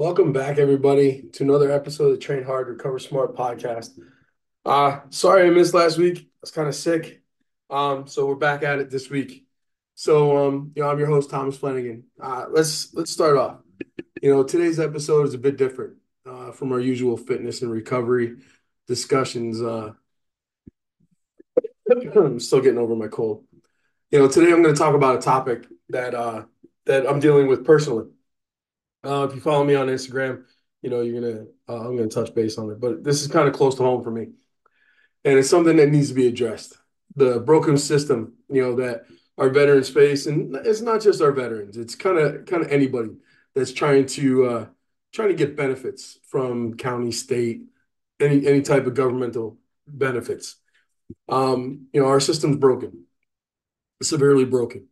Welcome back, everybody, to another episode of the Train Hard, Recover Smart podcast. Uh, sorry I missed last week. I was kind of sick. Um, so we're back at it this week. So, um, you know, I'm your host, Thomas Flanagan. Uh, let's let's start off. You know, today's episode is a bit different uh, from our usual fitness and recovery discussions. Uh, I'm still getting over my cold. You know, today I'm going to talk about a topic that uh, that I'm dealing with personally. Uh, if you follow me on Instagram, you know you're gonna uh, I'm gonna touch base on it. But this is kind of close to home for me, and it's something that needs to be addressed. The broken system, you know, that our veterans face, and it's not just our veterans. It's kind of kind of anybody that's trying to uh, trying to get benefits from county, state, any any type of governmental benefits. Um, you know, our system's broken, severely broken,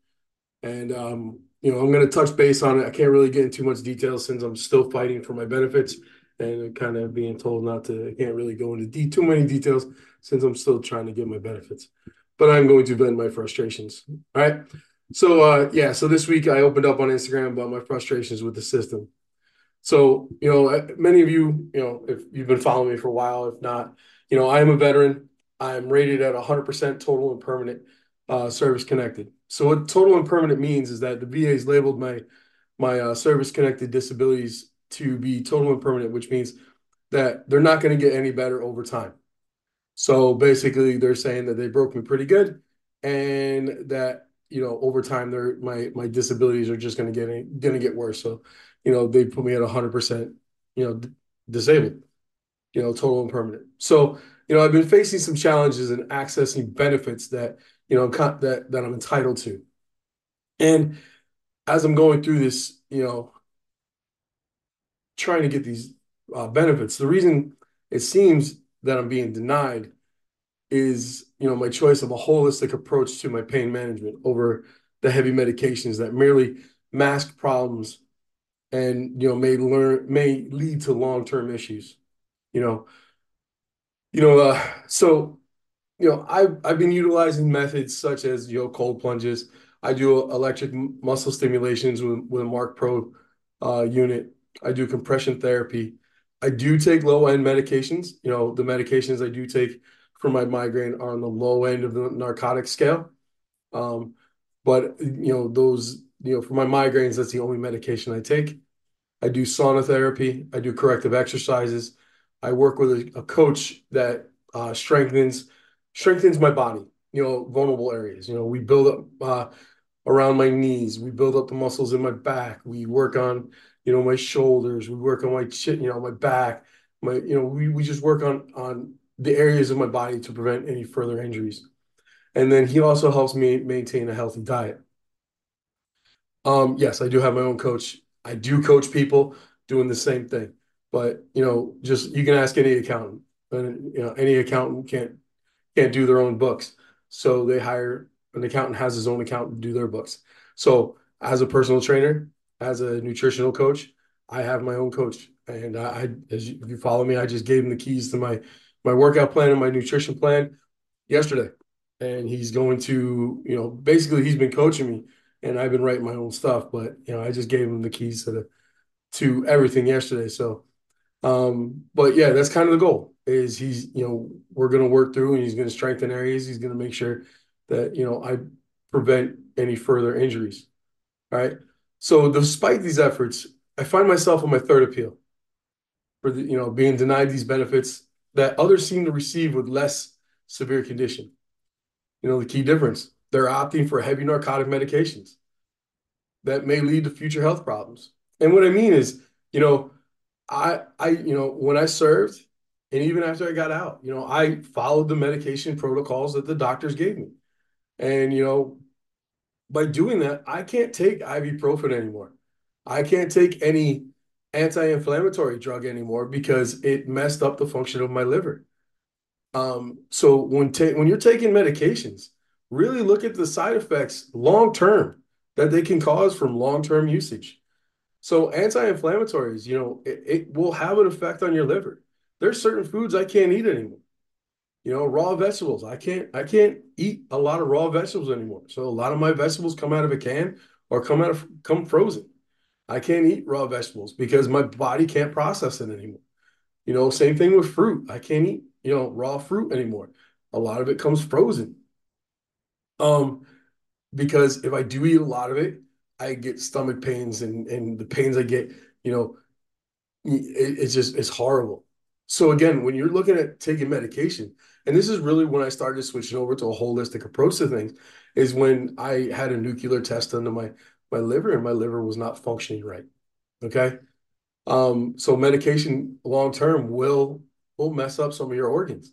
and um, you know, I'm going to touch base on it. I can't really get into much detail since I'm still fighting for my benefits and kind of being told not to. I can't really go into de- too many details since I'm still trying to get my benefits. But I'm going to vent my frustrations. All right. So uh, yeah, so this week I opened up on Instagram about my frustrations with the system. So you know, many of you, you know, if you've been following me for a while, if not, you know, I am a veteran. I'm rated at 100% total and permanent uh, service connected. So what total and permanent means is that the VA has labeled my my uh, service connected disabilities to be total and permanent, which means that they're not going to get any better over time. So basically, they're saying that they broke me pretty good, and that you know over time, their my my disabilities are just going to get going to get worse. So, you know, they put me at hundred percent, you know, disabled, you know, total and permanent. So, you know, I've been facing some challenges in accessing benefits that you know, that that I'm entitled to. And as I'm going through this, you know, trying to get these uh, benefits, the reason it seems that I'm being denied is, you know, my choice of a holistic approach to my pain management over the heavy medications that merely mask problems and you know may learn may lead to long-term issues you know you know uh, so you know, I've I've been utilizing methods such as you know cold plunges. I do electric muscle stimulations with, with a Marc Pro uh, unit. I do compression therapy. I do take low end medications. You know, the medications I do take for my migraine are on the low end of the narcotic scale. Um, but you know, those you know for my migraines, that's the only medication I take. I do sauna therapy. I do corrective exercises. I work with a, a coach that uh, strengthens strengthens my body, you know, vulnerable areas. You know, we build up uh, around my knees, we build up the muscles in my back, we work on, you know, my shoulders, we work on my chin, you know, my back, my, you know, we, we just work on on the areas of my body to prevent any further injuries. And then he also helps me maintain a healthy diet. Um, yes, I do have my own coach. I do coach people doing the same thing. But you know, just you can ask any accountant, and you know, any accountant can't can't do their own books. So they hire an accountant has his own accountant to do their books. So as a personal trainer, as a nutritional coach, I have my own coach. And I, as you, if you follow me, I just gave him the keys to my my workout plan and my nutrition plan yesterday. And he's going to, you know, basically he's been coaching me and I've been writing my own stuff, but you know, I just gave him the keys to the to everything yesterday. So um, but yeah, that's kind of the goal is he's, you know, we're going to work through and he's going to strengthen areas. He's going to make sure that, you know, I prevent any further injuries. All right. So despite these efforts, I find myself on my third appeal for the, you know, being denied these benefits that others seem to receive with less severe condition. You know, the key difference, they're opting for heavy narcotic medications that may lead to future health problems. And what I mean is, you know, I I you know when I served and even after I got out, you know, I followed the medication protocols that the doctors gave me. And you know, by doing that, I can't take ibuprofen anymore. I can't take any anti-inflammatory drug anymore because it messed up the function of my liver. Um, so when ta- when you're taking medications, really look at the side effects long term that they can cause from long-term usage. So anti-inflammatories, you know, it, it will have an effect on your liver. There's certain foods I can't eat anymore. You know, raw vegetables. I can't I can't eat a lot of raw vegetables anymore. So a lot of my vegetables come out of a can or come out of come frozen. I can't eat raw vegetables because my body can't process it anymore. You know, same thing with fruit. I can't eat, you know, raw fruit anymore. A lot of it comes frozen. Um, because if I do eat a lot of it, I get stomach pains and and the pains I get, you know, it, it's just it's horrible. So again, when you're looking at taking medication, and this is really when I started switching over to a holistic approach to things, is when I had a nuclear test under my my liver and my liver was not functioning right. Okay. Um, so medication long term will will mess up some of your organs.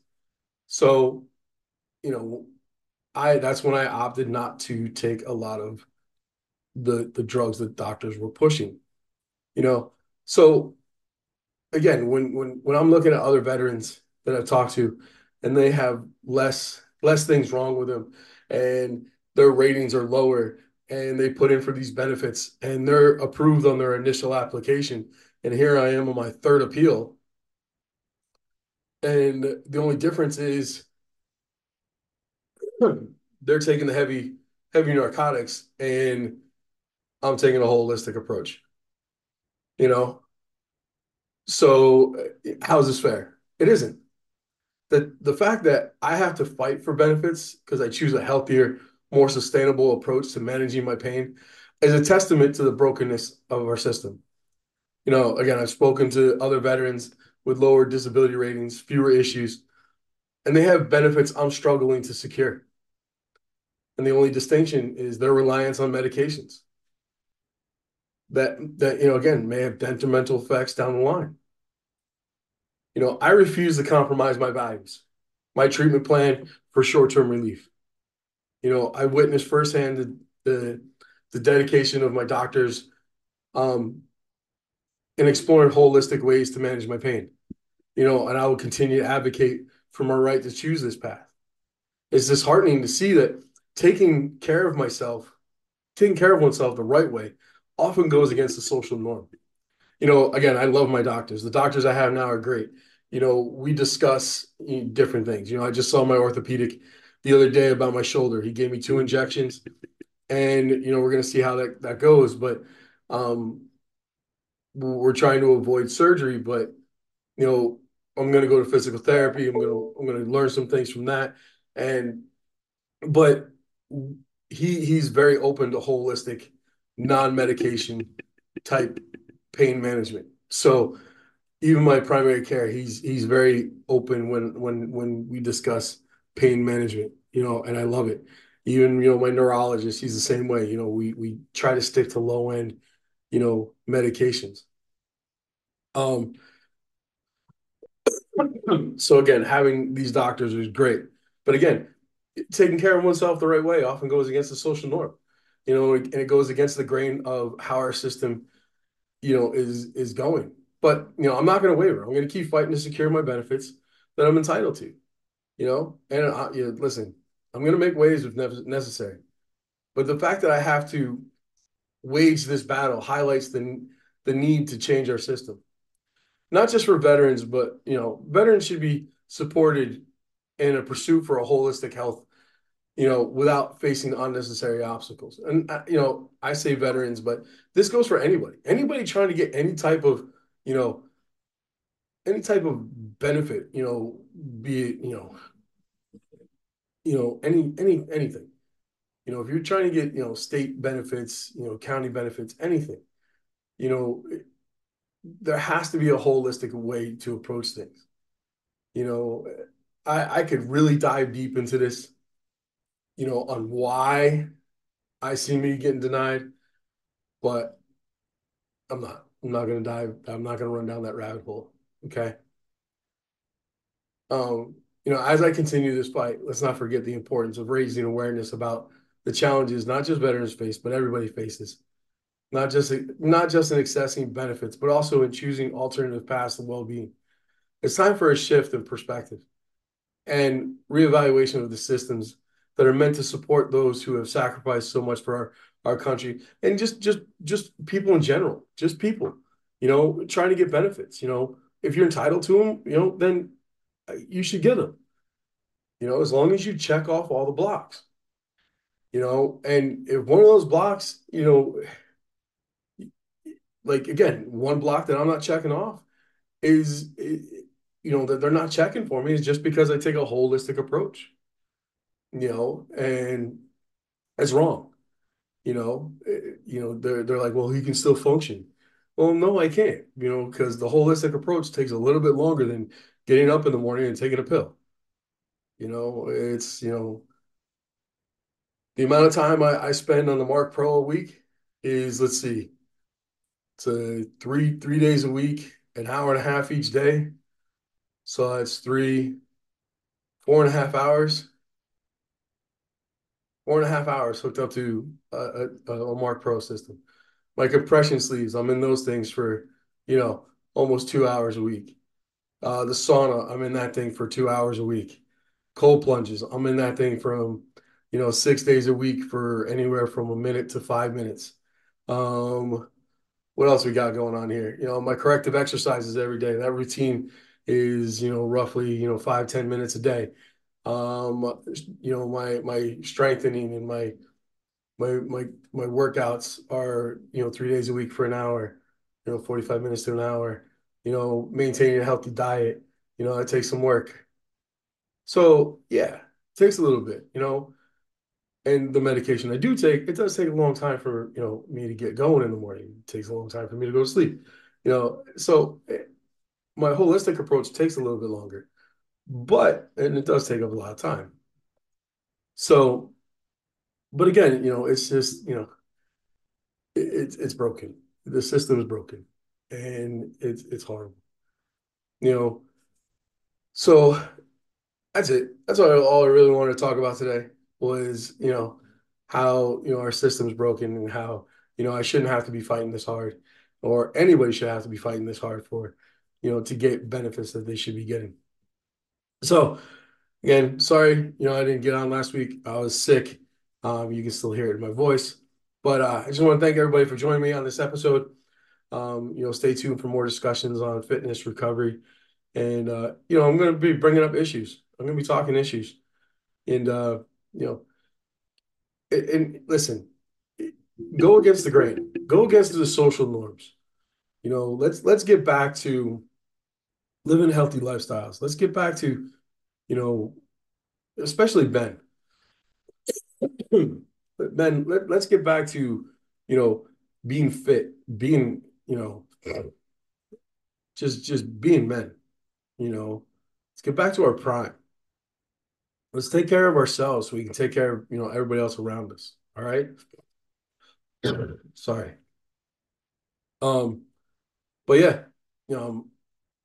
So, you know, I that's when I opted not to take a lot of the the drugs that doctors were pushing. You know, so again, when when when I'm looking at other veterans that I've talked to, and they have less less things wrong with them, and their ratings are lower, and they put in for these benefits, and they're approved on their initial application, and here I am on my third appeal, and the only difference is they're taking the heavy heavy narcotics, and I'm taking a holistic approach. You know, so how is this fair? It isn't. The the fact that I have to fight for benefits because I choose a healthier, more sustainable approach to managing my pain is a testament to the brokenness of our system. You know, again, I've spoken to other veterans with lower disability ratings, fewer issues, and they have benefits I'm struggling to secure. And the only distinction is their reliance on medications that that you know again may have detrimental effects down the line. You know, I refuse to compromise my values, my treatment plan for short-term relief. You know, I witnessed firsthand the the, the dedication of my doctors um, in exploring holistic ways to manage my pain. You know, and I will continue to advocate for my right to choose this path. It's disheartening to see that taking care of myself, taking care of oneself the right way, often goes against the social norm. You know, again, I love my doctors. The doctors I have now are great. You know, we discuss different things. You know, I just saw my orthopedic the other day about my shoulder. He gave me two injections, and you know, we're gonna see how that that goes. But um, we're trying to avoid surgery. But you know, I'm gonna go to physical therapy. I'm gonna I'm gonna learn some things from that. And but he he's very open to holistic non-medication type pain management. So even my primary care, he's he's very open when when when we discuss pain management, you know, and I love it. Even you know my neurologist, he's the same way. You know, we we try to stick to low end, you know, medications. Um. So again, having these doctors is great, but again, taking care of oneself the right way often goes against the social norm you know, and it goes against the grain of how our system, you know, is is going. But you know, I'm not going to waver. I'm going to keep fighting to secure my benefits that I'm entitled to. You know, and I, you know, listen, I'm going to make waves if necessary. But the fact that I have to wage this battle highlights the the need to change our system, not just for veterans, but you know, veterans should be supported in a pursuit for a holistic health you know, without facing unnecessary obstacles. And, uh, you know, I say veterans, but this goes for anybody. Anybody trying to get any type of, you know, any type of benefit, you know, be it, you know, you know, any any anything. You know, if you're trying to get, you know, state benefits, you know, county benefits, anything, you know, there has to be a holistic way to approach things. You know, I I could really dive deep into this you know, on why I see me getting denied, but I'm not. I'm not gonna dive. I'm not gonna run down that rabbit hole. Okay. Um, you know, as I continue this fight, let's not forget the importance of raising awareness about the challenges not just veterans face, but everybody faces. Not just not just in accessing benefits, but also in choosing alternative paths to well-being. It's time for a shift in perspective and reevaluation of the systems that are meant to support those who have sacrificed so much for our, our country. And just just just people in general just people you know trying to get benefits you know. If you're entitled to them you know then uh, you should get them you know as long as you check off all the blocks you know. And if one of those blocks you know like again, one block that I'm not checking off is, you know, that they're not checking for me is just because I take a holistic approach, you know, and that's wrong. You know, eh, you know, they're they're like, well, he can still function. Well, no, I can't, you know, because the holistic approach takes a little bit longer than getting up in the morning and taking a pill. You know, it's, you know, the amount of time I, I spend on the Marc Pro a week is, let's see, it's a three three days a week, an hour and a half each day. So that's three, four and a half hours. Four and a half hours hooked up to a, a, a Marc Pro system. My compression sleeves, I'm in those things for, you know, almost two hours a week. Uh, the sauna, I'm in that thing for two hours a week. Cold plunges, I'm in that thing from, you know, six days a week for anywhere from a minute to five minutes. Um, what else we got going on here? You know, my corrective exercises every day. That routine is, you know, roughly, you know, five ten minutes a day. Um, you know, my my strengthening and my my my my workouts are, you know, three days a week for an hour, you know, 45 minutes to an hour. You know, maintaining a healthy diet, you know, it takes some work. So yeah, takes a little bit, you know and the medication I do take, it does take a long time for you know me to get going in the morning. It takes a long time for me to go to sleep. You know, so eh, my holistic approach takes a little bit longer, but and it does take up a lot of time. So, but again, you know, it's just you know, it, it's it's broken. The system is broken, and it's it's horrible. You know, so that's it. That's all, all I really wanted to talk about today was, you know, how, you know, our system's broken and how, you know, I shouldn't have to be fighting this hard or anybody should have to be fighting this hard for, you know, to get benefits that they should be getting. So again, sorry, you know, I didn't get on last week. I was sick. Um, you can still hear it in my voice. But uh, I just want to thank everybody for joining me on this episode. Um, you know, stay tuned for more discussions on fitness recovery. And, uh, you know, I'm going to be bringing up issues. I'm going to be talking issues. And, uh, you know, and, and listen, go against the grain, go against the social norms. You know, let's let's get back to living healthy lifestyles. Let's get back to, you know, especially Ben. Ben, let, let's get back to, you know, being fit, being, you know, just just being men. You know, let's get back to our prime let's take care of ourselves so we can take care of you know everybody else around us all right sorry um but yeah you know I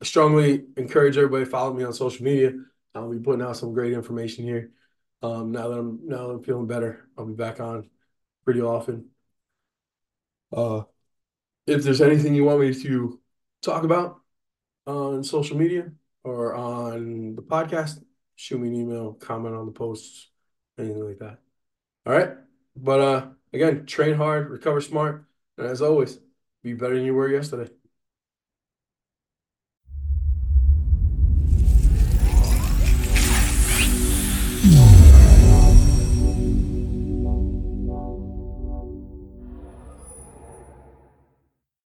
strongly encourage everybody follow me on social media i'll be putting out some great information here um now that i'm now that i'm feeling better i'll be back on pretty often uh if there's anything you want me to talk about on social media or on the podcast shoot me an email, comment on the posts, anything like that. All right. But uh again, train hard, recover smart, and as always, be better than you were yesterday.